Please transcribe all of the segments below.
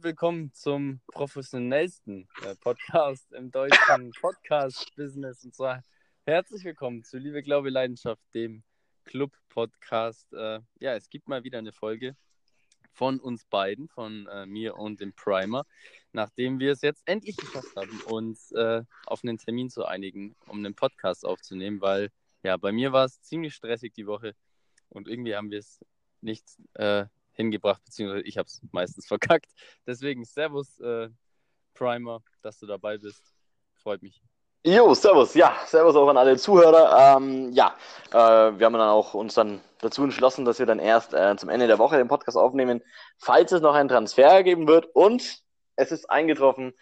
und willkommen zum professionellsten äh, Podcast im deutschen Podcast-Business. Und zwar herzlich willkommen zu Liebe, Glaube, Leidenschaft, dem Club-Podcast. Äh, ja, es gibt mal wieder eine Folge von uns beiden, von äh, mir und dem Primer, nachdem wir es jetzt endlich geschafft haben, uns auf einen Termin zu einigen, um einen Podcast aufzunehmen, weil ja, bei mir war es ziemlich stressig die Woche und irgendwie haben wir es nicht äh, hingebracht, beziehungsweise ich habe es meistens verkackt. Deswegen Servus, äh, Primer, dass du dabei bist. Freut mich. Jo, Servus, ja, Servus auch an alle Zuhörer. Ähm, ja, äh, wir haben dann auch uns dann dazu entschlossen, dass wir dann erst äh, zum Ende der Woche den Podcast aufnehmen, falls es noch einen Transfer geben wird. Und es ist eingetroffen,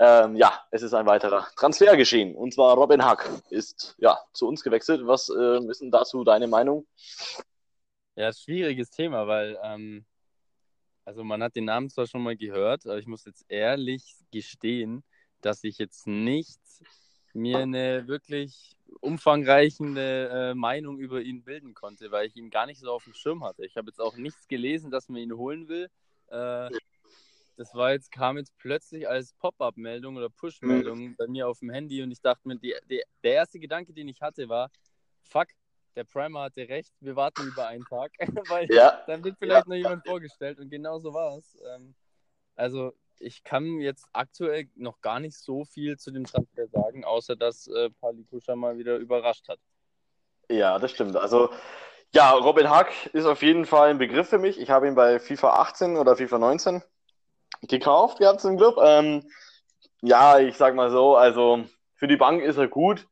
ähm, ja, es ist ein weiterer Transfer geschehen. Und zwar Robin Hack ist ja zu uns gewechselt. Was äh, ist denn dazu deine Meinung? Ja, schwieriges Thema, weil ähm, also man hat den Namen zwar schon mal gehört, aber ich muss jetzt ehrlich gestehen, dass ich jetzt nicht mir eine wirklich umfangreichende äh, Meinung über ihn bilden konnte, weil ich ihn gar nicht so auf dem Schirm hatte. Ich habe jetzt auch nichts gelesen, dass man ihn holen will. Äh, das war jetzt, kam jetzt plötzlich als Pop-up-Meldung oder Push-Meldung mhm. bei mir auf dem Handy und ich dachte mir, die, die, der erste Gedanke, den ich hatte, war, fuck, der Primer hatte recht, wir warten über einen Tag, weil ja. dann wird vielleicht ja. noch jemand vorgestellt und genau so war es. Ähm, also ich kann jetzt aktuell noch gar nicht so viel zu dem Transfer sagen, außer dass äh, Palikuscha mal wieder überrascht hat. Ja, das stimmt. Also ja, Robin Hack ist auf jeden Fall ein Begriff für mich. Ich habe ihn bei FIFA 18 oder FIFA 19 gekauft gehabt zum Club. Ähm, ja, ich sag mal so, also für die Bank ist er gut.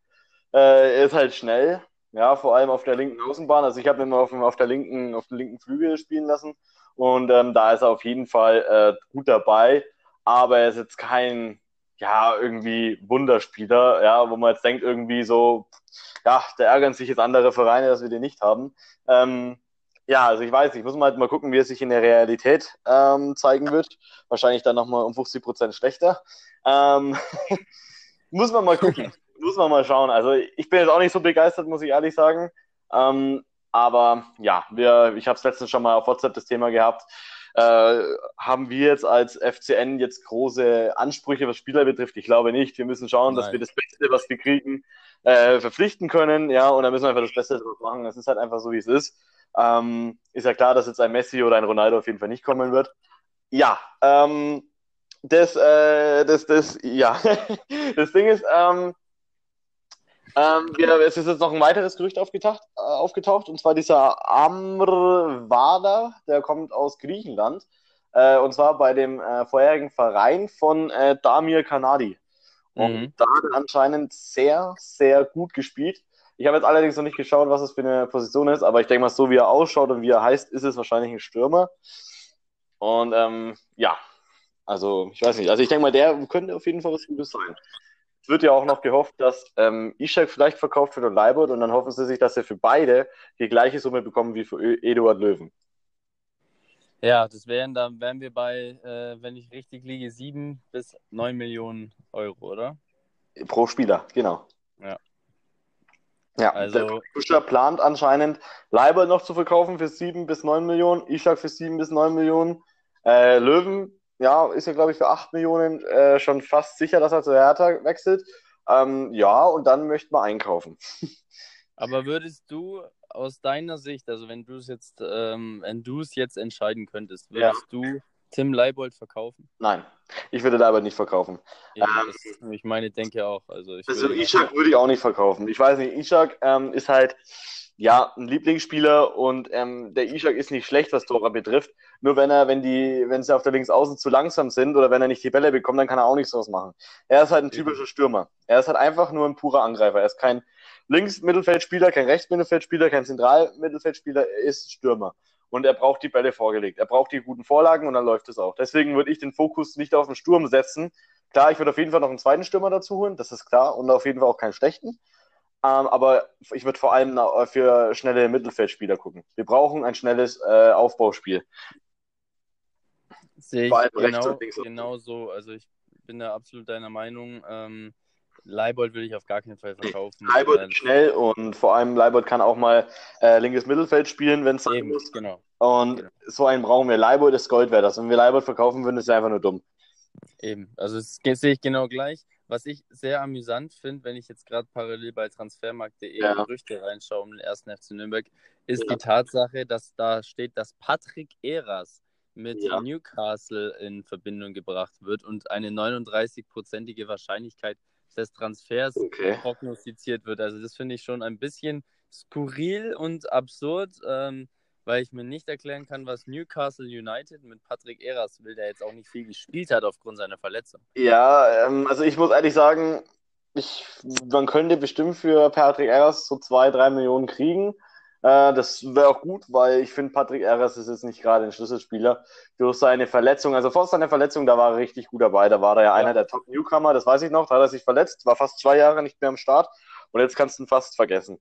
Äh, er ist halt schnell. Ja, vor allem auf der linken Außenbahn. Also ich habe ihn auf, auf, der linken, auf dem linken Flügel spielen lassen. Und ähm, da ist er auf jeden Fall äh, gut dabei. Aber er ist jetzt kein, ja, irgendwie Wunderspieler, ja, wo man jetzt denkt, irgendwie so, ja, da ärgern sich jetzt andere Vereine, dass wir den nicht haben. Ähm, ja, also ich weiß nicht, muss man halt mal gucken, wie es sich in der Realität ähm, zeigen wird. Wahrscheinlich dann nochmal um 50 Prozent schlechter. Ähm, muss man mal gucken muss man mal schauen. Also ich bin jetzt auch nicht so begeistert, muss ich ehrlich sagen. Ähm, aber ja, wir, ich habe es letztens schon mal auf WhatsApp das Thema gehabt. Äh, haben wir jetzt als FCN jetzt große Ansprüche, was Spieler betrifft? Ich glaube nicht. Wir müssen schauen, Nein. dass wir das Beste, was wir kriegen, äh, verpflichten können. Ja, und dann müssen wir einfach das Beste draus machen. Es ist halt einfach so, wie es ist. Ähm, ist ja klar, dass jetzt ein Messi oder ein Ronaldo auf jeden Fall nicht kommen wird. Ja, ähm, das, äh, das, das, ja, das Ding ist, ähm, ähm, wir, es ist jetzt noch ein weiteres Gerücht aufgetaucht, äh, aufgetaucht und zwar dieser Amr Vada, der kommt aus Griechenland äh, und zwar bei dem äh, vorherigen Verein von äh, Damir Kanadi. Und mhm. da hat er anscheinend sehr, sehr gut gespielt. Ich habe jetzt allerdings noch nicht geschaut, was es für eine Position ist, aber ich denke mal, so wie er ausschaut und wie er heißt, ist es wahrscheinlich ein Stürmer. Und ähm, ja, also ich weiß nicht. Also ich denke mal, der könnte auf jeden Fall was Gutes sein wird ja auch noch gehofft, dass ähm, Ishak vielleicht verkauft wird und Leibold und dann hoffen sie sich, dass sie für beide die gleiche Summe bekommen wie für Eduard Löwen. Ja, das wären dann wären wir bei, äh, wenn ich richtig liege, sieben bis neun Millionen Euro, oder? Pro Spieler, genau. Ja. Ja, also, der Kuscher plant anscheinend Leibold noch zu verkaufen für sieben bis neun Millionen, Ishak für sieben bis neun Millionen, äh, Löwen ja, ist ja, glaube ich, für 8 Millionen äh, schon fast sicher, dass er zu Hertha wechselt. Ähm, ja, und dann möchte man einkaufen. Aber würdest du aus deiner Sicht, also wenn du es jetzt, ähm, wenn du es jetzt entscheiden könntest, würdest ja. du Tim Leibold verkaufen? Nein, ich würde Leibold nicht verkaufen. Ja, ähm, ich meine, denke auch. Also, ich also Ishak würde ich auch nicht verkaufen. Ich weiß nicht, Ishak ähm, ist halt ja, ein Lieblingsspieler und ähm, der Ishak ist nicht schlecht, was Tora betrifft. Nur wenn er, wenn die, wenn sie auf der Linksaußen zu langsam sind oder wenn er nicht die Bälle bekommt, dann kann er auch nichts draus machen. Er ist halt ein typischer Stürmer. Er ist halt einfach nur ein purer Angreifer. Er ist kein Links-Mittelfeldspieler, kein Rechts-Mittelfeldspieler, kein Zentral-Mittelfeldspieler, er ist Stürmer. Und er braucht die Bälle vorgelegt. Er braucht die guten Vorlagen und dann läuft es auch. Deswegen würde ich den Fokus nicht auf den Sturm setzen. Klar, ich würde auf jeden Fall noch einen zweiten Stürmer dazu holen, das ist klar, und auf jeden Fall auch keinen schlechten. Ähm, aber ich würde vor allem für schnelle Mittelfeldspieler gucken. Wir brauchen ein schnelles äh, Aufbauspiel. Sehe ich genau, genau so. Also ich bin da absolut deiner Meinung. Ähm, Leibold will ich auf gar keinen Fall verkaufen. Leibold ist schnell und vor allem Leibold kann auch mal äh, linkes Mittelfeld spielen, wenn es sein Eben, muss. genau. Und Genau. so einen brauchen wir. Leibold ist Gold wert. Also wenn wir Leibold verkaufen würden, ist er einfach nur dumm. Eben, also das sehe ich genau gleich. Was ich sehr amüsant finde, wenn ich jetzt gerade parallel bei transfermarkt.de Ja. Gerüchte reinschaue um den ersten FC Nürnberg, ist Ja. die Tatsache, dass da steht, dass Patrick Eras mit Ja. Newcastle in Verbindung gebracht wird und eine 39-prozentige Wahrscheinlichkeit des Transfers Okay. prognostiziert wird. Also das finde ich schon ein bisschen skurril und absurd, ähm, weil ich mir nicht erklären kann, was Newcastle United mit Patrick Eras will, der jetzt auch nicht viel gespielt hat aufgrund seiner Verletzung. Ja, ähm, also ich muss ehrlich sagen, ich, man könnte bestimmt für Patrick Eras so zwei, drei Millionen kriegen. Äh, das wäre auch gut, weil ich finde, Patrick Eras ist jetzt nicht gerade ein Schlüsselspieler. Durch seine Verletzung, also vor seiner Verletzung, da war er richtig gut dabei. Da war er ja einer der Top-Newcomer, das weiß ich noch. Da hat er sich verletzt, war fast zwei Jahre nicht mehr am Start. Und jetzt kannst du ihn fast vergessen.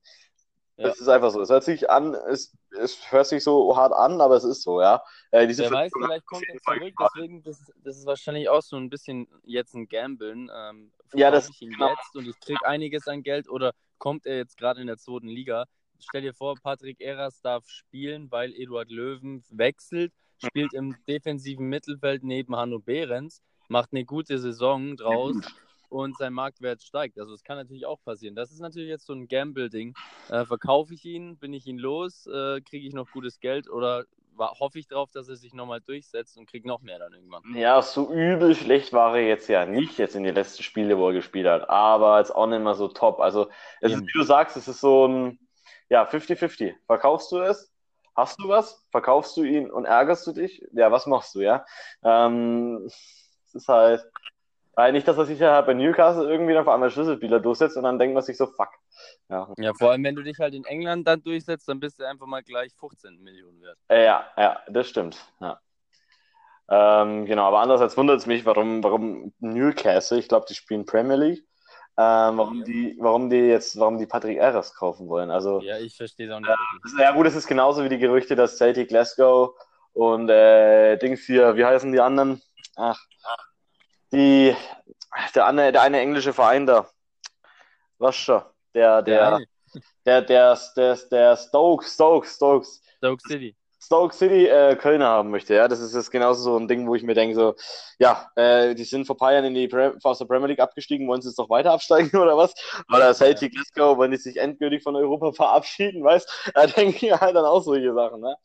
Ja. Es ist einfach so. Es hört sich an, es, es hört sich so hart an, aber es ist so, ja. Äh, diese Wer weiß, vielleicht kommt er zurück, deswegen, das, das ist wahrscheinlich auch so ein bisschen jetzt ein Gambeln. Ähm, Ja, das- ich ihn genau. jetzt und ich kriege einiges an Geld oder kommt er jetzt gerade in der zweiten Liga? Stell dir vor, Patrick Eras darf spielen, weil Eduard Löwen wechselt, spielt im defensiven Mittelfeld neben Hanno Behrens, macht eine gute Saison draus und sein Marktwert steigt. Also das kann natürlich auch passieren. Das ist natürlich jetzt so ein Gamble-Ding. Äh, verkaufe ich ihn, bin ich ihn los, äh, kriege ich noch gutes Geld oder hoffe ich darauf, dass er sich nochmal durchsetzt und kriege noch mehr dann irgendwann. Ja, so übel schlecht war er jetzt ja nicht, jetzt in den letzten Spielen, wo er gespielt hat, aber jetzt auch nicht mehr so top. Also, es ist, wie du sagst, es ist so ein, ja, 50-50. Verkaufst du es? Hast du was? Verkaufst du ihn und ärgerst du dich? Ja, was machst du, ja? Ähm, es ist halt, weil nicht, dass er sich ja bei Newcastle irgendwie dann vor allem als Schlüsselspieler durchsetzt und dann denkt man sich so, fuck. Ja, Ja, vor allem, wenn du dich halt in England dann durchsetzt, dann bist du einfach mal gleich 15 Millionen wert. Äh, ja, ja, das stimmt. Ja. Ähm, genau, aber andererseits wundert es mich, warum, warum Newcastle, ich glaube, die spielen Premier League, ähm, warum die, warum die jetzt, warum die Patrick Eras kaufen wollen. Also, Ja, ich verstehe es auch nicht Ja. wirklich. ja gut, es ist genauso wie die Gerüchte, dass Celtic Glasgow und äh, Dings hier, wie heißen die anderen? Ach, die, der, eine, der eine englische Verein da. Was schon? Der, der, eine. der, der, der, der Stoke, Stoke, Stokes. Stoke City. Stoke City äh, Kölner haben möchte. Ja, das ist jetzt genauso so ein Ding, wo ich mir denke, so, ja, äh, die sind vor paar Jahren in die Pre aus der Premier League abgestiegen, wollen sie jetzt noch weiter absteigen oder was? Oder Celtic Glasgow, wollen die sich endgültig von Europa verabschieden, weißt? Da denke ich halt dann auch solche Sachen, ne?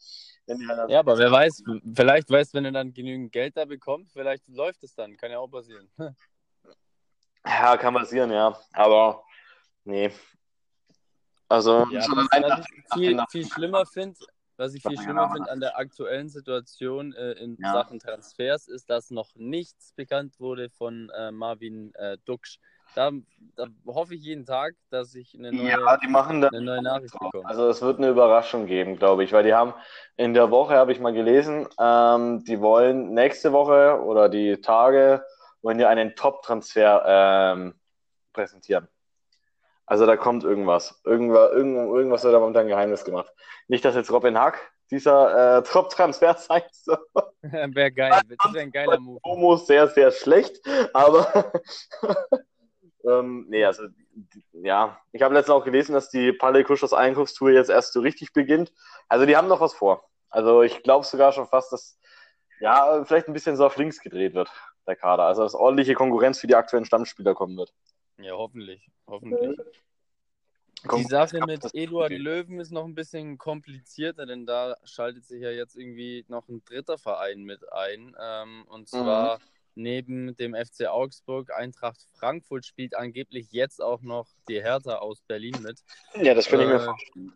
Wenn halt Ja, aber wer weiß, vielleicht weißt, wenn du dann genügend Geld da bekommst, vielleicht läuft es dann. Kann ja auch passieren. ja, kann passieren, ja. Aber nee. Also, Ja, was, ich viel, viel schlimmer finde, was ich viel schlimmer finde an der aktuellen Situation äh, in Ja. Sachen Transfers, ist, dass noch nichts bekannt wurde von äh, Marvin äh, Duksch. Da, da hoffe ich jeden Tag, dass ich eine neue, ja, die machen eine neue Nachricht bekomme. Also es wird eine Überraschung geben, glaube ich, weil die haben in der Woche, habe ich mal gelesen, ähm, die wollen nächste Woche oder die Tage wollen ja einen Top-Transfer ähm, präsentieren. Also da kommt irgendwas. Irgendwas, irgend, irgendwas wird da momentan Geheimnis gemacht. Nicht, dass jetzt Robin Hack dieser äh, Top-Transfer sein soll. wäre geil. Das wäre ein geiler Move. Homo sehr, sehr schlecht, aber ähm, nee, also ja, ich habe letztens auch gelesen, dass die Palle Kuschers Einkaufstour jetzt erst so richtig beginnt. Also die haben noch was vor. Also ich glaube sogar schon fast, dass ja, vielleicht ein bisschen so auf links gedreht wird, der Kader. Also dass ordentliche Konkurrenz für die aktuellen Stammspieler kommen wird. Ja, hoffentlich. Hoffentlich. Die Konkurrenz Sache mit Eduard. Löwen ist noch ein bisschen komplizierter, denn da schaltet sich ja jetzt irgendwie noch ein dritter Verein mit ein. Ähm, und zwar neben dem FC Augsburg, Eintracht Frankfurt spielt angeblich jetzt auch noch die Hertha aus Berlin mit. Ja, das könnte ich mir Äh, vorstellen.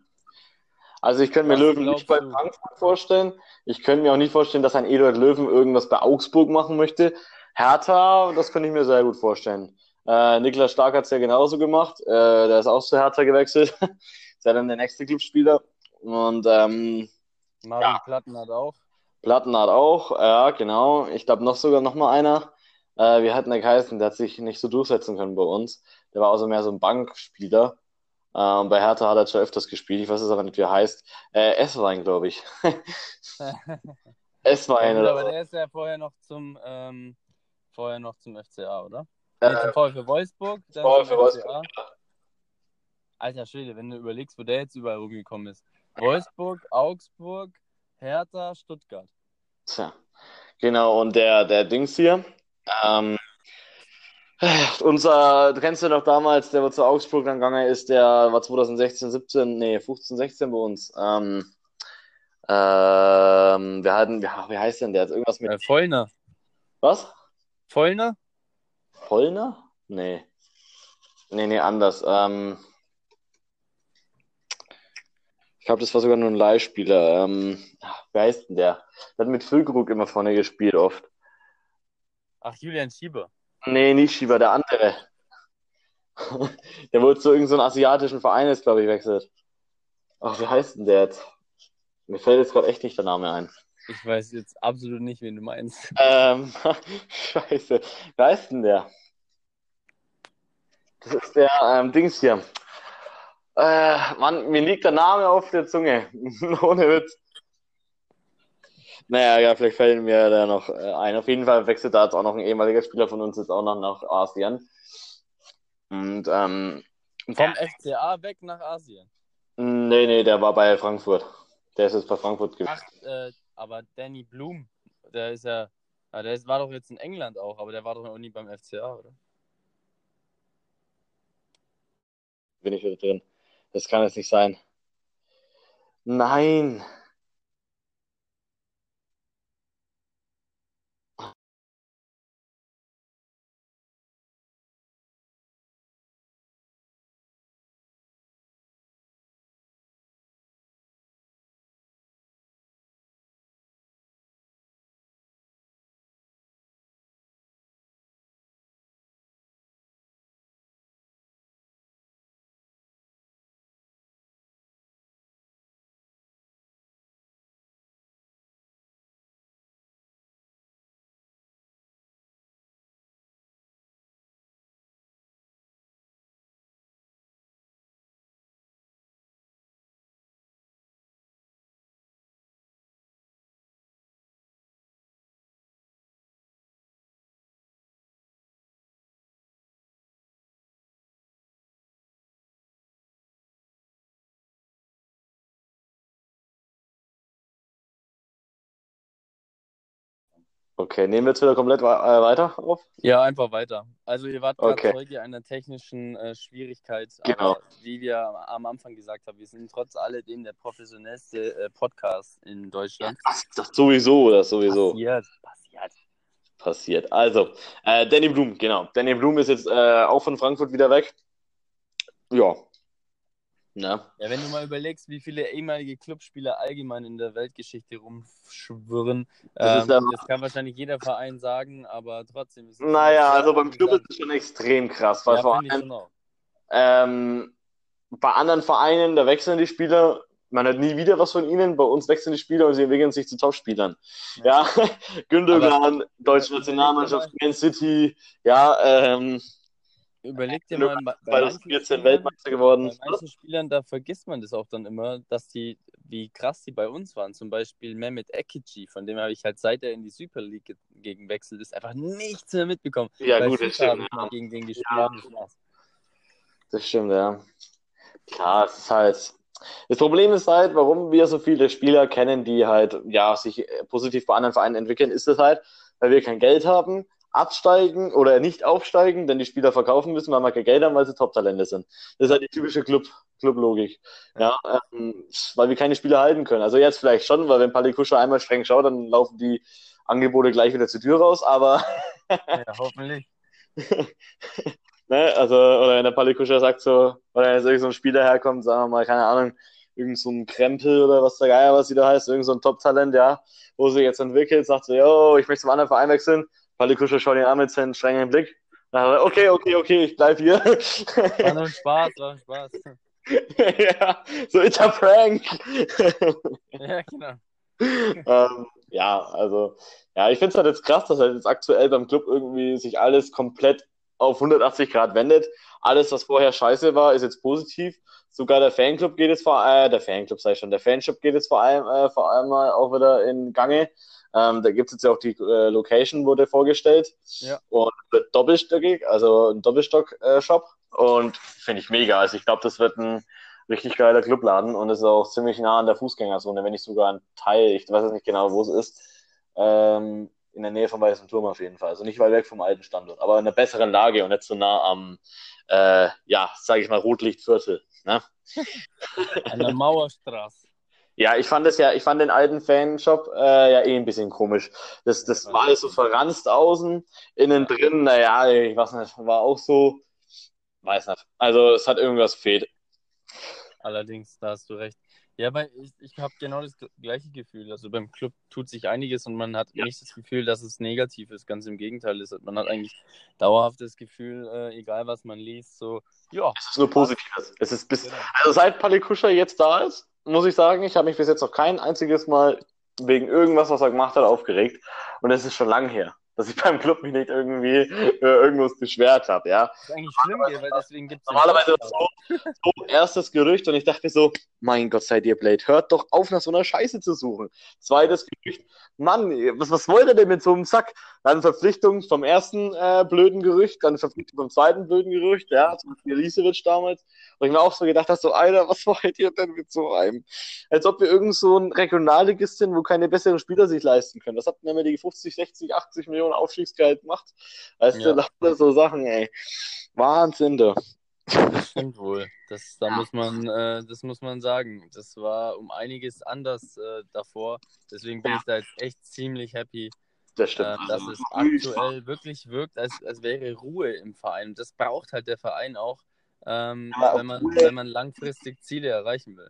Also ich könnte mir Löwen nicht bei? Frankfurt vorstellen. Ich könnte mir auch nicht vorstellen, dass ein Eduard Löwen irgendwas bei Augsburg machen möchte. Hertha, das könnte ich mir sehr gut vorstellen. Äh, Niklas Stark hat es ja genauso gemacht. Äh, der ist auch zu Hertha gewechselt. ist ja dann der nächste Clubspieler. Und ähm, Marvin Ja. Platten hat auch. Platten hat auch, ja, genau. Ich glaube noch sogar noch mal einer. Äh, wie hat denn der geheißen? Der hat sich nicht so durchsetzen können bei uns. Der war also mehr so ein Bankspieler. Äh, und bei Hertha hat er schon öfters gespielt. Ich weiß es aber nicht, wie er heißt. Äh, Esswein, glaube ich. Esswein Ja, oder aber der ist ja vorher noch zum ähm, vorher noch zum FCA, oder? Nee, Äh, zum VfL Wolfsburg. Dann zum Wolfsburg. FCA. Alter Schwede, wenn du überlegst, wo der jetzt überall rumgekommen ist. Wolfsburg, Augsburg, Hertha, Stuttgart. Tja, genau, und der, der Dings hier, ähm, unser, du kennst ja noch damals, der wo zu Augsburg dann gegangen ist, der war 2016, 17, nee, 15, 16 bei uns. Ähm, ähm, wir hatten, ja, wie heißt denn der? Hat irgendwas mit, Äh, Vollner. was? Vollner? Vollner? Nee. Nee, nee, anders. Ähm, ich glaube, das war sogar nur ein Leihspieler. Ähm, wie heißt denn der? Der hat mit Füllkrug immer vorne gespielt, oft. Ach, Julian Schieber. Nee, nicht Schieber, der andere. Der wurde zu irgendeinem asiatischen Verein glaube ich, wechselt. Ach, wie heißt denn der jetzt? Mir fällt jetzt gerade echt nicht der Name ein. Ich weiß jetzt absolut nicht, wen du meinst. Ähm, scheiße. Wie heißt denn der? Das ist der ähm, Dings hier. Äh, Mann, mir liegt der Name auf der Zunge. Ohne Witz. Naja, ja, vielleicht fällt mir da noch äh, ein. Auf jeden Fall wechselt da jetzt auch noch ein ehemaliger Spieler von uns jetzt auch noch nach Asien. Und ähm, Vom FCA weg nach Asien. nee, nee, der war bei Frankfurt. Der ist jetzt bei Frankfurt gewesen. Ach, äh, aber Danny Blum, der ist ja, der ist, war doch jetzt in England auch, aber der war doch noch nie beim FCA, oder? Bin ich wieder drin. Das kann jetzt nicht sein. Nein. Okay, nehmen wir jetzt wieder komplett äh, weiter auf? Ja, einfach weiter. Also ihr wart gerade Okay. Zeuge einer technischen äh, Schwierigkeit, Genau. aber wie wir am Anfang gesagt haben, wir sind trotz alledem der professionellste äh, Podcast in Deutschland. Das, das sowieso, das sowieso Passiert, passiert. passiert. Also, äh, Danny Blum, genau. Danny Blum ist jetzt äh, auch von Frankfurt wieder weg. Ja. Ne? Ja, wenn du mal überlegst, wie viele ehemalige Clubspieler allgemein in der Weltgeschichte rumschwirren, Das ähm, ja- das kann wahrscheinlich jeder Verein sagen, aber trotzdem ist es Naja, also beim Club Ja, ist es schon extrem krass, weil vor finde ich allem ähm, bei anderen Vereinen, da wechseln die Spieler, man hat nie wieder was von ihnen, bei uns wechseln die Spieler und sie entwickeln sich zu Topspielern. Ja, Gündogan, deutsche Nationalmannschaft, Man City, ja, ähm, Überleg dir mal, bei, bei, manchen 2014 Spielern, Weltmeister geworden. bei manchen Spielern, da vergisst man das auch dann immer, dass die, wie krass die bei uns waren. Zum Beispiel Mehmet Ekici, von dem habe ich halt seit er in die Super League ge- gegen wechselt ist, einfach nichts mehr mitbekommen. Ja, bei gut, das stimmt. mal gegen den gespielt. Ja. das stimmt, ja. Klar, es ist halt. Das Problem ist halt, warum wir so viele Spieler kennen, die halt, ja, sich positiv bei anderen Vereinen entwickeln, ist es halt, weil wir kein Geld haben, absteigen oder nicht aufsteigen, denn die Spieler verkaufen müssen, weil wir kein Geld haben, weil sie Top-Talente sind. Das ist halt die typische Club, Club-Logik. Ja, ähm, weil wir keine Spieler halten können. Also jetzt vielleicht schon, weil wenn Palikuscha einmal streng schaut, dann laufen die Angebote gleich wieder zur Tür raus, aber Ja, hoffentlich. Ne? Also, oder wenn der Palikuscher sagt so, oder wenn jetzt irgend so ein Spieler herkommt, sagen wir mal, keine Ahnung, irgend so ein Krempel oder was der Geier, was sie da heißt, irgend so ein Top-Talent, ja, wo sie jetzt entwickelt, sagt so, yo, ich möchte zum anderen Verein wechseln. Palikuscher schaut ihn an mit seinem strengen Blick. Dann okay, okay, okay, ich bleib hier. War nur ein Spaß, war ein Spaß. ja, so, it's a prank. Ja, genau. ähm, ja, also, ja, ich finde es halt jetzt krass, dass halt jetzt aktuell beim Club irgendwie sich alles komplett auf 180 Grad wendet. Alles, was vorher scheiße war, ist jetzt positiv. Sogar der Fanclub geht jetzt vor allem, äh, der Fanclub sei schon, der Fanshop geht jetzt vor allem, äh, vor allem mal auch wieder in Gange. Ähm, da gibt es jetzt ja auch die äh, Location, wurde vorgestellt. Ja. Und wird doppelstöckig, also ein Doppelstock-Shop. und finde ich mega. Also ich glaube, das wird ein richtig geiler Clubladen und ist auch ziemlich nah an der Fußgängerzone, wenn nicht sogar ein Teil, ich weiß jetzt nicht genau, wo es ist. Ähm, in der Nähe vom Weißen Turm auf jeden Fall. Also nicht weit weg vom alten Standort, aber in einer besseren Lage und nicht so nah am, äh, ja, sage ich mal, Rotlichtviertel. Ne? An der Mauerstraße. Ja, ich fand es ja, ich fand den alten Fanshop äh, ja eh ein bisschen komisch. Das, das war alles so verranzt außen, innen drin, naja, ich weiß nicht, war auch so, weiß nicht. Also es hat irgendwas fehlt. Allerdings, da hast du recht. Ja, weil ich, ich habe genau das gleiche Gefühl. Also beim Club tut sich einiges und man hat ja. nicht das Gefühl, dass es negativ ist. Ganz im Gegenteil. Ist, man hat eigentlich dauerhaft das Gefühl, äh, egal was man liest, so, ja. Es ist nur Positives. Es ist bis, genau. also seit Palikuscha jetzt da ist, muss ich sagen, ich habe mich bis jetzt noch kein einziges Mal wegen irgendwas, was er gemacht hat, aufgeregt. Und es ist schon lang her dass ich beim Club mich nicht irgendwie äh, irgendwas beschwert habe, ja. Das ist eigentlich schlimm, weil deswegen gibt es. Normalerweise so, so erstes Gerücht und ich dachte so, mein Gott sei dir, Blade, hört doch auf, nach so einer Scheiße zu suchen. Zweites Gerücht, Mann, was, was wollt ihr denn mit so einem Sack? Dann Verpflichtung vom ersten äh, blöden Gerücht, dann Verpflichtung vom zweiten blöden Gerücht, ja, zum Beispiel Lisewitsch damals. Und ich mir auch so gedacht habe, so, Alter, was wollt ihr denn mit so einem? Als ob wir irgend so ein Regionalligist sind, wo keine besseren Spieler sich leisten können. Was habt ihr denn die 50, 60, 80 Millionen Aufstiegsgehalt gemacht? Weißt ja. du, so Sachen, ey. Wahnsinn, du. Das stimmt wohl. Das, da muss man, äh, das muss man sagen. Das war um einiges anders äh, davor. Deswegen bin ja. ich da jetzt echt ziemlich happy, das stimmt. Äh, dass es aktuell wirklich wirkt, als, als wäre Ruhe im Verein. Das braucht halt der Verein auch, ähm, ja, wenn, man, wenn man langfristig Ziele erreichen will.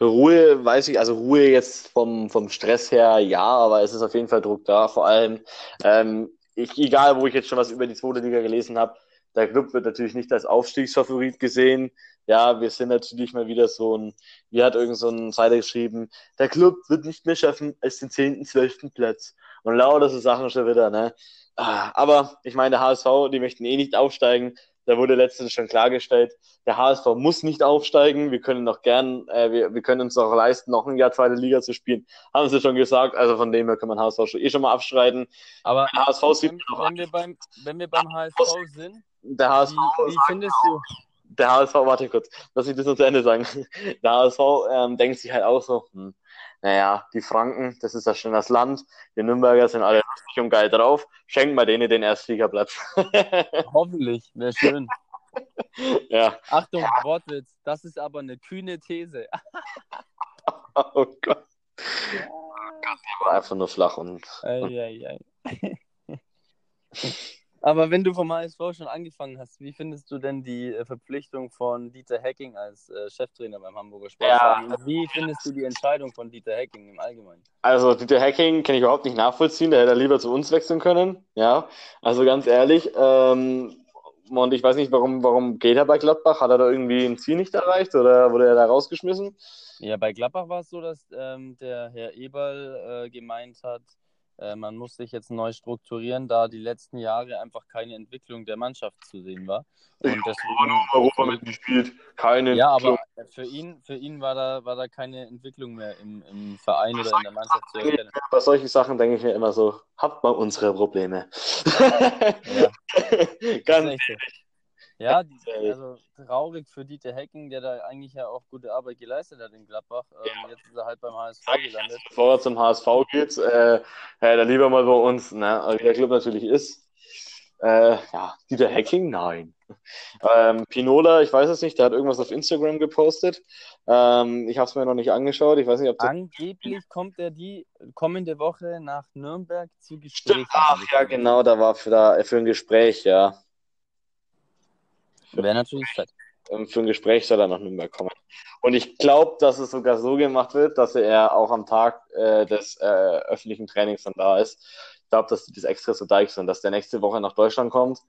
Ruhe weiß ich, also Ruhe jetzt vom, vom Stress her, ja, aber es ist auf jeden Fall Druck da. Vor allem, ähm, ich, egal wo ich jetzt schon was über die zweite Liga gelesen habe, der Club wird natürlich nicht als Aufstiegsfavorit gesehen. Ja, wir sind natürlich mal wieder so ein, wie hat irgend so ein Seite geschrieben, der Club wird nicht mehr schaffen als den 10., 12. Platz. Und lauter so Sachen schon wieder, ne? Ah, aber ich meine, der HSV, die möchten eh nicht aufsteigen. Da wurde letztens schon klargestellt, der HSV muss nicht aufsteigen. Wir können noch gern, äh, wir, wir können uns auch leisten, noch ein Jahr zweite Liga zu spielen. Haben sie schon gesagt. Also von dem her kann man HSV schon, eh schon mal abstreiten. Aber HSV wenn, wenn, wir beim, wenn wir beim HSV sind, der HSV. Wie, wie findest du? Der HSV, warte kurz, lass ich das noch zu Ende sagen. Der HSV ähm, denkt sich halt auch so, hm, naja, die Franken, das ist ja schon das Land. Die Nürnberger sind alle lustig und geil drauf. Schenken wir denen den Erstfliegerplatz. Hoffentlich, wäre schön. ja. Achtung, Wortwitz, das ist aber eine kühne These. oh Gott. Oh Gott, die war einfach nur flach und. Ei, ei, ei. Aber wenn du vom HSV schon angefangen hast, wie findest du denn die äh, Verpflichtung von Dieter Hecking als äh, Cheftrainer beim Hamburger Sportverein? Ja. Wie findest du die Entscheidung von Dieter Hecking im Allgemeinen? Also Dieter Hecking kann ich überhaupt nicht nachvollziehen, der hätte lieber zu uns wechseln können. Ja, also ganz ehrlich. Ähm, und ich weiß nicht, warum, warum geht er bei Gladbach? Hat er da irgendwie ein Ziel nicht erreicht oder wurde er da rausgeschmissen? Ja, bei Gladbach war es so, dass ähm, der Herr Eberl äh, gemeint hat, äh, man muss sich jetzt neu strukturieren, da die letzten Jahre einfach keine Entwicklung der Mannschaft zu sehen war. Und deswegen, Europa mitgespielt, keine Ja, aber für ihn, für ihn war da, war da keine Entwicklung mehr im, im Verein oder in der Mannschaft zu erkennen. Bei solchen Sachen denke ich mir immer so, habt mal unsere Probleme. Ja. Ganz ehrlich. Ja, die, also traurig für Dieter Hecken, der da eigentlich ja auch gute Arbeit geleistet hat in Gladbach. Ähm, ja. Jetzt ist er halt beim HSV gelandet. Bevor er zum HSV geht, äh, ja, dann lieber mal bei uns, ne? wie der Club natürlich ist. Äh, ja, Dieter Hacking, nein. Ähm, Pinola, ich weiß es nicht, der hat irgendwas auf Instagram gepostet. Ähm, ich habe es mir noch nicht angeschaut. Ich weiß nicht, ob Angeblich kommt er die kommende Woche nach Nürnberg zu Gespräch. Ach ja, genau, da war für, da, für ein Gespräch, ja. Wäre natürlich fett. Für ein Gespräch soll er nach Nürnberg kommen. Und ich glaube, dass es sogar so gemacht wird, dass er auch am Tag äh, des äh, öffentlichen Trainings dann da ist. Ich glaube, dass die das extra so deich sind, dass der nächste Woche nach Deutschland kommt,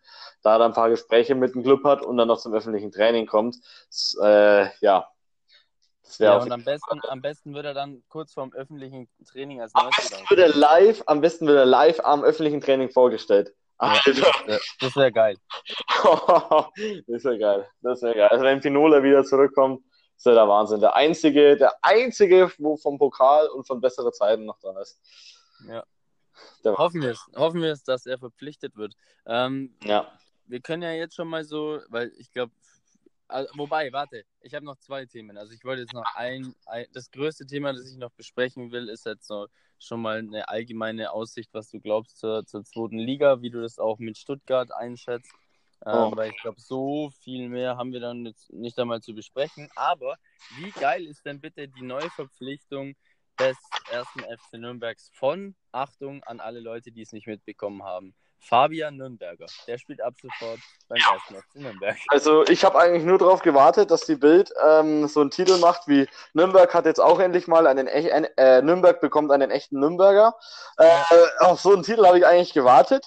da er ein paar Gespräche mit dem Club hat und dann noch zum öffentlichen Training kommt. Das, äh, ja, ja, und am besten, am besten wird er dann kurz vorm öffentlichen Training als am besten wird er live, Am besten wird er live am öffentlichen Training vorgestellt. Alter. Das wäre geil. das wäre geil. Das wäre geil. Also wenn Pinola wieder zurückkommt, ist ja der Wahnsinn. Der einzige, der einzige, wo vom Pokal und von besseren Zeiten noch da ist. Ja. Hoffen wir es, hoffen wir es, dass er verpflichtet wird. Ähm, ja. Wir können ja jetzt schon mal so, weil ich glaube, also, wobei, warte, ich habe noch zwei Themen. Also ich wollte jetzt noch ein, ein, das größte Thema, das ich noch besprechen will, ist jetzt noch schon mal eine allgemeine Aussicht, was du glaubst zur, zur zweiten Liga, wie du das auch mit Stuttgart einschätzt. Ähm, oh. weil ich glaube, so viel mehr haben wir dann jetzt nicht einmal zu besprechen. Aber wie geil ist denn bitte die Neuverpflichtung des ersten FC Nürnbergs von, Achtung an alle Leute, die es nicht mitbekommen haben, Fabian Nürnberger. Der spielt ab sofort beim ersten FC Nürnberg. Also ich habe eigentlich nur darauf gewartet, dass die Bild ähm, so einen Titel macht wie Nürnberg hat jetzt auch endlich mal einen ein, äh, Nürnberg bekommt einen echten Nürnberger. Äh, auf so einen Titel habe ich eigentlich gewartet.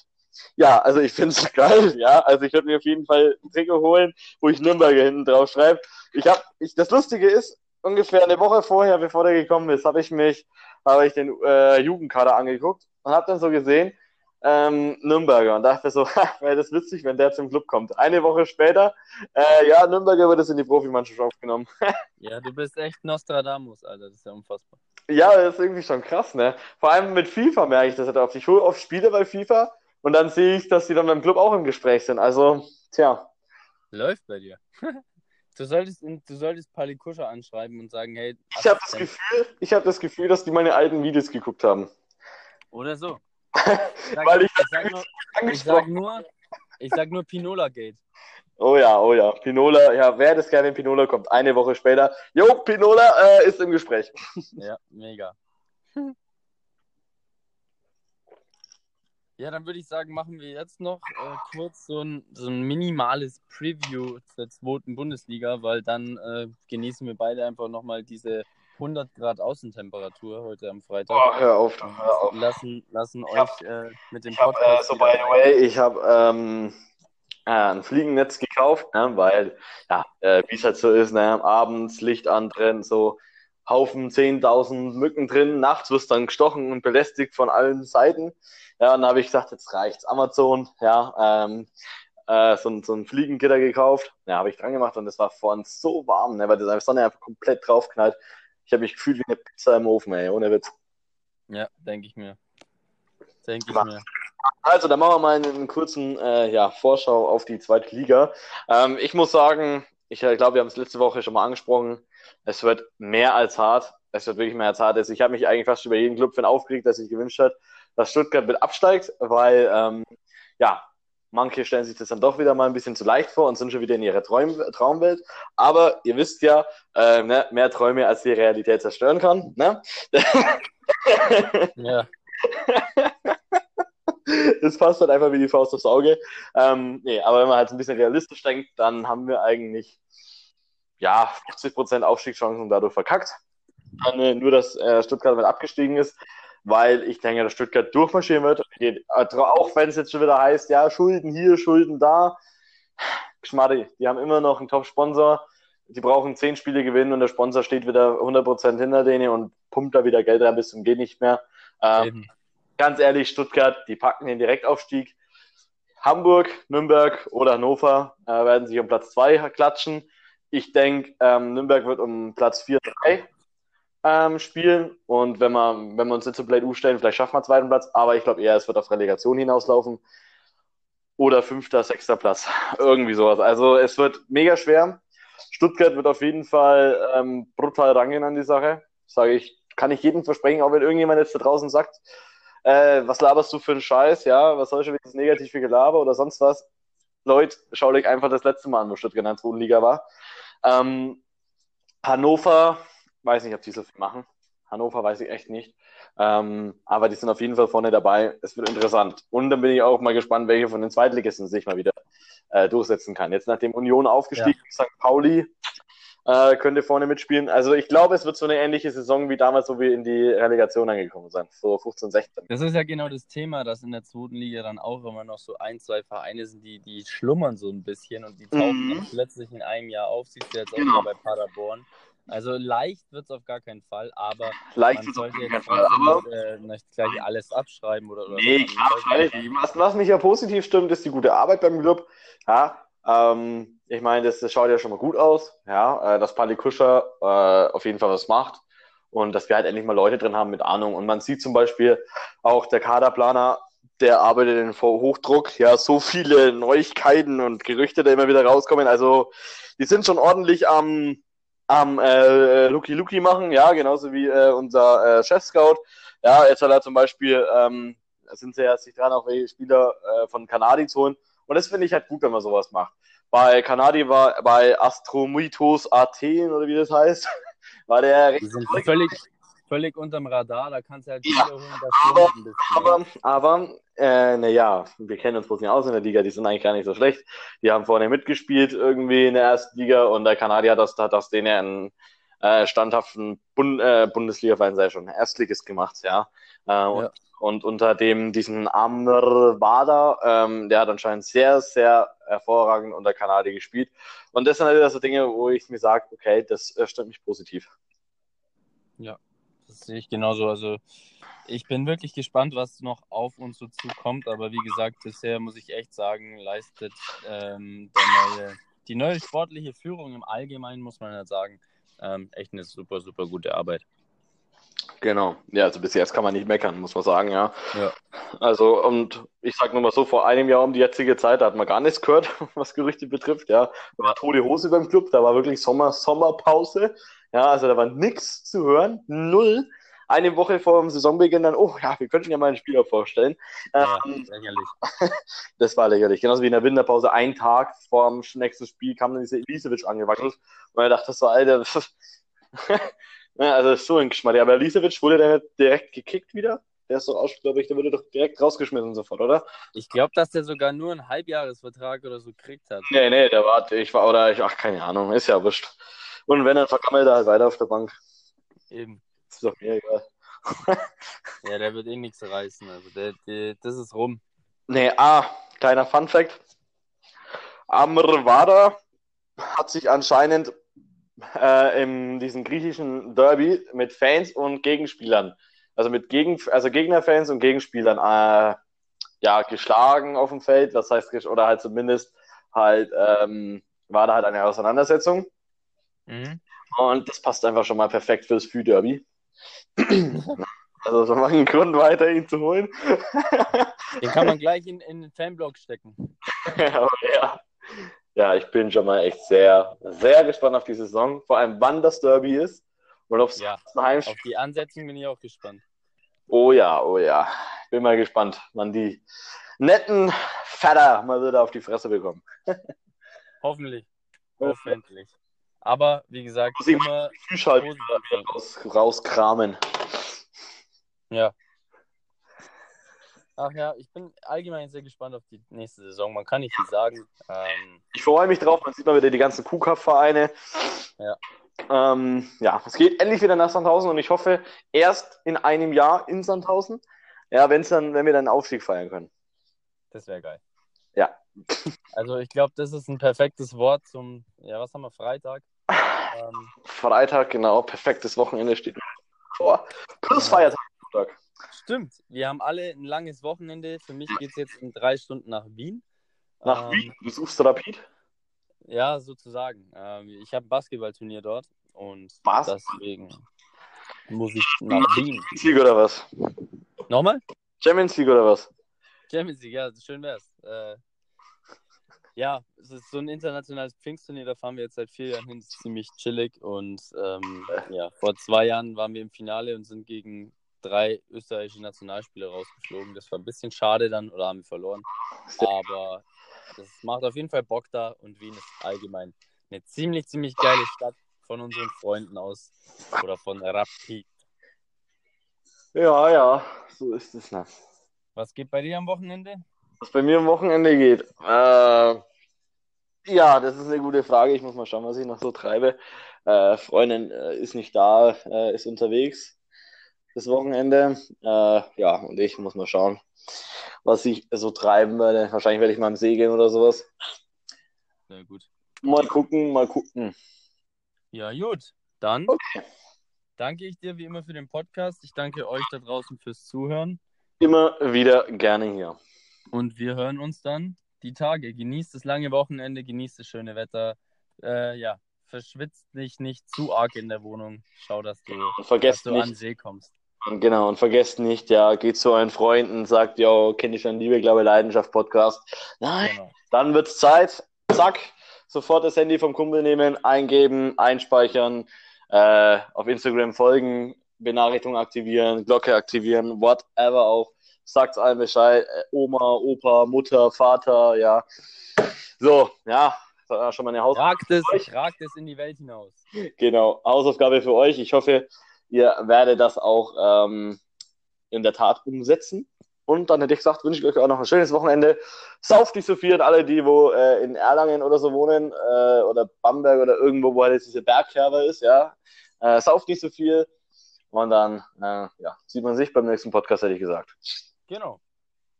Ja, also ich finde es geil, ja. Also ich würde mir auf jeden Fall ein Trikot holen, wo ich Nürnberger hinten drauf schreibe. Ich habe, ich, das Lustige ist, ungefähr eine Woche vorher, bevor der gekommen ist, habe ich mich, habe ich den äh, Jugendkader angeguckt und habe dann so gesehen, ähm, Nürnberger und dachte so, wäre das witzig, wenn der zum Club kommt. Eine Woche später, äh, ja, Nürnberger wird es in die Profimannschaft aufgenommen. ja, du bist echt Nostradamus, Alter, das ist ja unfassbar. Ja, das ist irgendwie schon krass, ne? Vor allem mit FIFA merke ich das halt oft. Ich hole oft Spiele bei FIFA und dann sehe ich, dass die dann beim Club auch im Gespräch sind. Also, tja. Läuft bei dir. Du solltest, du solltest Palikuscha anschreiben und sagen, hey. Ich habe das, Gefühl, hab das Gefühl, dass die meine alten Videos geguckt haben. Oder so. Sag, Weil ich, ich, sag nur, ich sag nur, ich sag nur Pinola Gate. Oh ja, oh ja. Pinola, ja, wer das gerne, wenn Pinola kommt? Eine Woche später. Jo, Pinola äh, ist im Gespräch. Ja, mega. Ja, dann würde ich sagen, machen wir jetzt noch äh, kurz so ein, so ein minimales Preview zur zweiten Bundesliga, weil dann äh, genießen wir beide einfach nochmal diese 100 Grad Außentemperatur heute am Freitag. Oh, hör auf, hör auf. Lassen, lassen euch hab, äh, mit dem Podcast. Hab, äh, so, by the way, ich habe ähm, äh, ein Fliegennetz gekauft, ne, weil, ja, äh, wie es halt so ist, ne, abends Licht antrennen, so Haufen 10.000 Mücken drin, nachts wirst dann gestochen und belästigt von allen Seiten. Ja, und dann habe ich gesagt, jetzt reicht's. Amazon, ja, ähm, äh, so, ein, so ein Fliegengitter gekauft. Ja, habe ich dran gemacht und es war vorhin so warm, ne, weil die Sonne einfach komplett draufknallt. Ich habe mich gefühlt wie eine Pizza im Ofen, ey, ohne Witz. Ja, denke ich mir. Denke ich mir. Also, dann machen wir mal einen kurzen äh, ja, Vorschau auf die zweite Liga. Ähm, ich muss sagen, ich äh, glaube, wir haben es letzte Woche schon mal angesprochen. Es wird mehr als hart. Es wird wirklich mehr als hart. Also, ich habe mich eigentlich fast über jeden Club aufgeregt, der sich gewünscht hat, dass Stuttgart mit absteigt, weil ähm, ja, Manche stellen sich das dann doch wieder mal ein bisschen zu leicht vor und sind schon wieder in ihrer Traum Traumwelt. Aber ihr wisst ja, äh, ne, mehr Träume als die Realität zerstören kann. Ne? ja. Das passt halt einfach wie die Faust aufs Auge. Ähm, nee, aber wenn man halt ein bisschen realistisch denkt, dann haben wir eigentlich ja 50% Aufstiegschancen dadurch verkackt. Dann, äh, nur, dass äh, Stuttgart mit abgestiegen ist weil ich denke, dass Stuttgart durchmarschieren wird. Auch wenn es jetzt schon wieder heißt, ja, Schulden hier, Schulden da. Schmaddi, die haben immer noch einen Top-Sponsor. Die brauchen zehn Spiele gewinnen und der Sponsor steht wieder 100% hinter denen und pumpt da wieder Geld rein bis zum Geht nicht mehr. Ähm, ganz ehrlich, Stuttgart, die packen den Direktaufstieg. Hamburg, Nürnberg oder Hannover äh, werden sich um Platz 2 klatschen. Ich denke, ähm, Nürnberg wird um Platz 4, 3 ähm, spielen. Und wenn wir, wenn wir uns jetzt zu Blade U stellen, vielleicht schaffen wir zweiten Platz, aber ich glaube eher, es wird auf Relegation hinauslaufen. Oder fünfter, sechster Platz. Irgendwie sowas. Also es wird mega schwer. Stuttgart wird auf jeden Fall ähm, brutal rangehen an die Sache. Sage ich, kann ich jedem versprechen, auch wenn irgendjemand jetzt da draußen sagt, äh, was laberst du für einen Scheiß, ja, was soll schon wieder das negative Gelaber oder sonst was. Leute, schau euch einfach das letzte Mal an, wo Stuttgart in der Liga war. Ähm, Hannover, weiß nicht, ob die so viel machen. Hannover weiß ich echt nicht. Ähm, aber die sind auf jeden Fall vorne dabei. Es wird interessant. Und dann bin ich auch mal gespannt, welche von den Zweitligisten sich mal wieder äh, durchsetzen kann. Jetzt nachdem Union aufgestiegen ist, ja. St. Pauli äh, könnte vorne mitspielen. Also ich glaube, es wird so eine ähnliche Saison wie damals, wo wir in die Relegation angekommen sind. So 15, 16. Das ist ja genau das Thema, dass in der zweiten Liga dann auch immer noch so ein, zwei Vereine sind, die, die schlummern so ein bisschen und die tauchen mhm. plötzlich in einem Jahr auf. Siehst du jetzt auch genau. bei Paderborn. Also leicht wird es auf gar keinen Fall, aber leicht man sollte jetzt Fall, aber... äh, nicht gleich alles abschreiben oder, oder Nee, klar, was, was mich ja positiv stimmt, ist die gute Arbeit beim Club. Ja, ähm, ich meine, das, das, schaut ja schon mal gut aus, ja, äh, dass Pali Kuscher äh, auf jeden Fall was macht. und dass wir halt endlich mal Leute drin haben mit Ahnung. Und man sieht zum Beispiel auch der Kaderplaner, der arbeitet in Hochdruck. Ja, so viele Neuigkeiten und Gerüchte, die immer wieder rauskommen. Also, die sind schon ordentlich am, am äh, Lucky Lucky machen, ja, genauso wie äh, unser äh, Chef-Scout. Ja, jetzt hat er zum Beispiel, ähm, sind sie ja sich dran, auch welche Spieler äh, von Kanadi zu holen. Und das finde ich halt gut, wenn man sowas macht. Bei Kanadi war bei Astromitos Athen oder wie das heißt, war der recht. Völlig, völlig unterm Radar, da kannst du halt ja, holen, aber, aber, aber äh, naja, wir kennen uns bloß nicht aus in der Liga, die sind eigentlich gar nicht so schlecht. Die haben vorne mitgespielt irgendwie in der ersten Liga und der Kanadier hat das, hat das denen ja einen äh, standhaften Bund, äh, Bundesliga-Verein, sei schon, Erstliges gemacht, ja. Äh, ja. Und, und, unter dem, diesen Amr Wada, ähm, der hat anscheinend sehr, sehr hervorragend unter Kanadier gespielt. Und das sind halt so Dinge, wo ich mir sage, okay, das stimmt mich positiv. Ja, das sehe ich genauso. Also ich bin wirklich gespannt, was noch auf uns so zukommt. Aber wie gesagt, bisher muss ich echt sagen, leistet ähm, neue, die neue sportliche Führung im Allgemeinen, muss man halt sagen, ähm, echt eine super, super gute Arbeit. Genau, ja, also bis jetzt kann man nicht meckern, muss man sagen, ja. ja. Also, und ich sag nur mal so, vor einem Jahr um die jetzige Zeit, da hat man gar nichts gehört, was Gerüchte betrifft, ja. War tote Hose beim Club, da war wirklich Sommer, Sommerpause, ja, also da war nichts zu hören, null. Eine Woche vor dem Saisonbeginn dann, oh ja, wir könnten ja mal einen Spieler vorstellen. Ja, ähm, lächerlich. das war lächerlich. Genauso wie in der Winterpause, ein Tag vor dem nächsten Spiel kam dann diese Elisevic angewackelt. Und er dachte so, Alter, ja, also ist so ein Geschmack. Aber Elisevic wurde der direkt gekickt wieder. Der ist so aus, glaube ich, der wurde doch direkt rausgeschmissen sofort, oder? Ich glaube, dass der sogar nur einen Halbjahresvertrag oder so gekriegt hat. Nee, nee, der war, ich war, oder ich, ach, keine Ahnung, ist ja wurscht. Und wenn, dann vergammelt er halt weiter auf der Bank. Eben. ist doch mir egal. ja, der wird eh nichts reißen. Also der, der, das ist rum. Nee, ah, kleiner Fun Fact. Amrvada hat sich anscheinend äh, in diesem griechischen Derby mit Fans und Gegenspielern, also mit Gegen, also Gegnerfans und Gegenspielern, äh, ja, geschlagen auf dem Feld. Das heißt, oder halt zumindest halt, ähm, war da halt eine Auseinandersetzung. Mhm. Und das passt einfach schon mal perfekt fürs Fü-Derby. also schon mal ein Grund weiter, ihn zu holen. Den kann man gleich in, in den Fanblock stecken. ja. ja, ich bin schon mal echt sehr, sehr gespannt auf die Saison. Vor allem, wann das Derby ist. Und ob ja, Heimspiel... Auf die Ansetzung bin ich auch gespannt. Oh ja, oh ja. Bin mal gespannt, wann die netten Vater mal wieder auf die Fresse bekommen. Hoffentlich. Hoffentlich. Aber wie gesagt, Muss immer raus, rauskramen. Ja. Ach ja, ich bin allgemein sehr gespannt auf die nächste Saison. Man kann nicht viel sagen. Ähm, ich freue mich drauf. Man sieht mal wieder die ganzen KUKA-Vereine. Ja. Ähm, ja, es geht endlich wieder nach Sandhausen und ich hoffe erst in einem Jahr in Sandhausen. Ja, wenn's dann, wenn wir dann einen Aufstieg feiern können. Das wäre geil. Ja. Also ich glaube, das ist ein perfektes Wort zum, ja, was haben wir, Freitag? Ähm, Freitag, genau, perfektes Wochenende steht vor. Plus Feiertag. Stimmt, wir haben alle ein langes Wochenende. Für mich geht es jetzt in drei Stunden nach Wien. Nach ähm, Wien? Du suchst Rapid? Ja, sozusagen. Ähm, ich habe ein Basketballturnier dort und was? deswegen muss ich nach Wien. Champions League oder was? Nochmal? Champions League oder was? Champions League, ja, schön wär's. Äh, ja, es ist so ein internationales Pfingstturnier, da fahren wir jetzt seit vier Jahren hin, ist ziemlich chillig und ähm, ja, vor zwei Jahren waren wir im Finale und sind gegen drei österreichische Nationalspieler rausgeflogen. Das war ein bisschen schade dann, oder haben wir verloren. Aber das macht auf jeden Fall Bock da und Wien ist allgemein eine ziemlich, ziemlich geile Stadt von unseren Freunden aus oder von Rapid. Ja, ja, so ist es. Ne? Was geht bei dir am Wochenende? Was bei mir am Wochenende geht? Äh, ja, das ist eine gute Frage. Ich muss mal schauen, was ich noch so treibe. Äh, Freundin äh, ist nicht da, äh, ist unterwegs das Wochenende. Äh, ja, und ich muss mal schauen, was ich so treiben werde. Wahrscheinlich werde ich mal am See gehen oder sowas. Sehr gut. Mal gucken, mal gucken. Ja, gut. Dann okay. danke ich dir wie immer für den Podcast. Ich danke euch da draußen fürs Zuhören. Immer wieder gerne hier. Und wir hören uns dann die Tage. Genießt das lange Wochenende, genießt das schöne Wetter. Äh, ja, verschwitzt dich nicht zu arg in der Wohnung. Schau, dass du, vergesst dass du an nicht, See kommst. Genau, und vergesst nicht, ja, geht zu euren Freunden, sagt, yo, kenne ich schon Liebe, Glaube, Leidenschaft Podcast. Nein, Genau. dann wird's Zeit. Zack, sofort das Handy vom Kumpel nehmen, eingeben, einspeichern, äh, auf Instagram folgen, Benachrichtigung aktivieren, Glocke aktivieren, whatever auch. Sagt allen Bescheid, äh, Oma, Opa, Mutter, Vater, ja. So, ja, schon meine Haus Ragt es, euch. ragt es in die Welt hinaus. genau, Hausaufgabe für euch. Ich hoffe, ihr werdet das auch ähm, in der Tat umsetzen. Und dann hätte ich gesagt, wünsche ich euch auch noch ein schönes Wochenende. Sauft nicht so viel und alle, die wo äh, in Erlangen oder so wohnen äh, oder Bamberg oder irgendwo, wo halt jetzt diese Bergkerbe ist, ja. Äh, sauft nicht so viel. Und dann äh, ja, sieht man sich beim nächsten Podcast, hätte ich gesagt. Genau.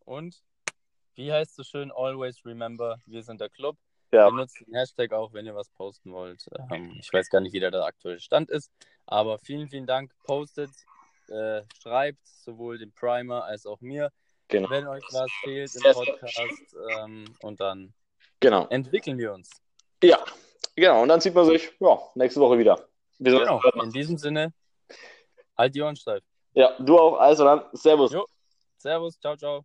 Und wie heißt so schön, always remember, wir sind der Club. Ja, Benutzt den Hashtag auch, wenn ihr was posten wollt. Ähm, ich weiß gar nicht, wie der aktuelle Stand ist. Aber vielen, vielen Dank. Postet, äh, schreibt sowohl dem Primer als auch mir, genau. wenn euch was fehlt im Podcast. Ähm, und dann Genau. entwickeln wir uns. Ja, genau. Und dann sieht man sich ja, nächste Woche wieder. Wir Genau. In diesem Sinne, halt die Ohren steif. Ja, du auch. Also dann, Servus. Jo. Servus, ciao, ciao.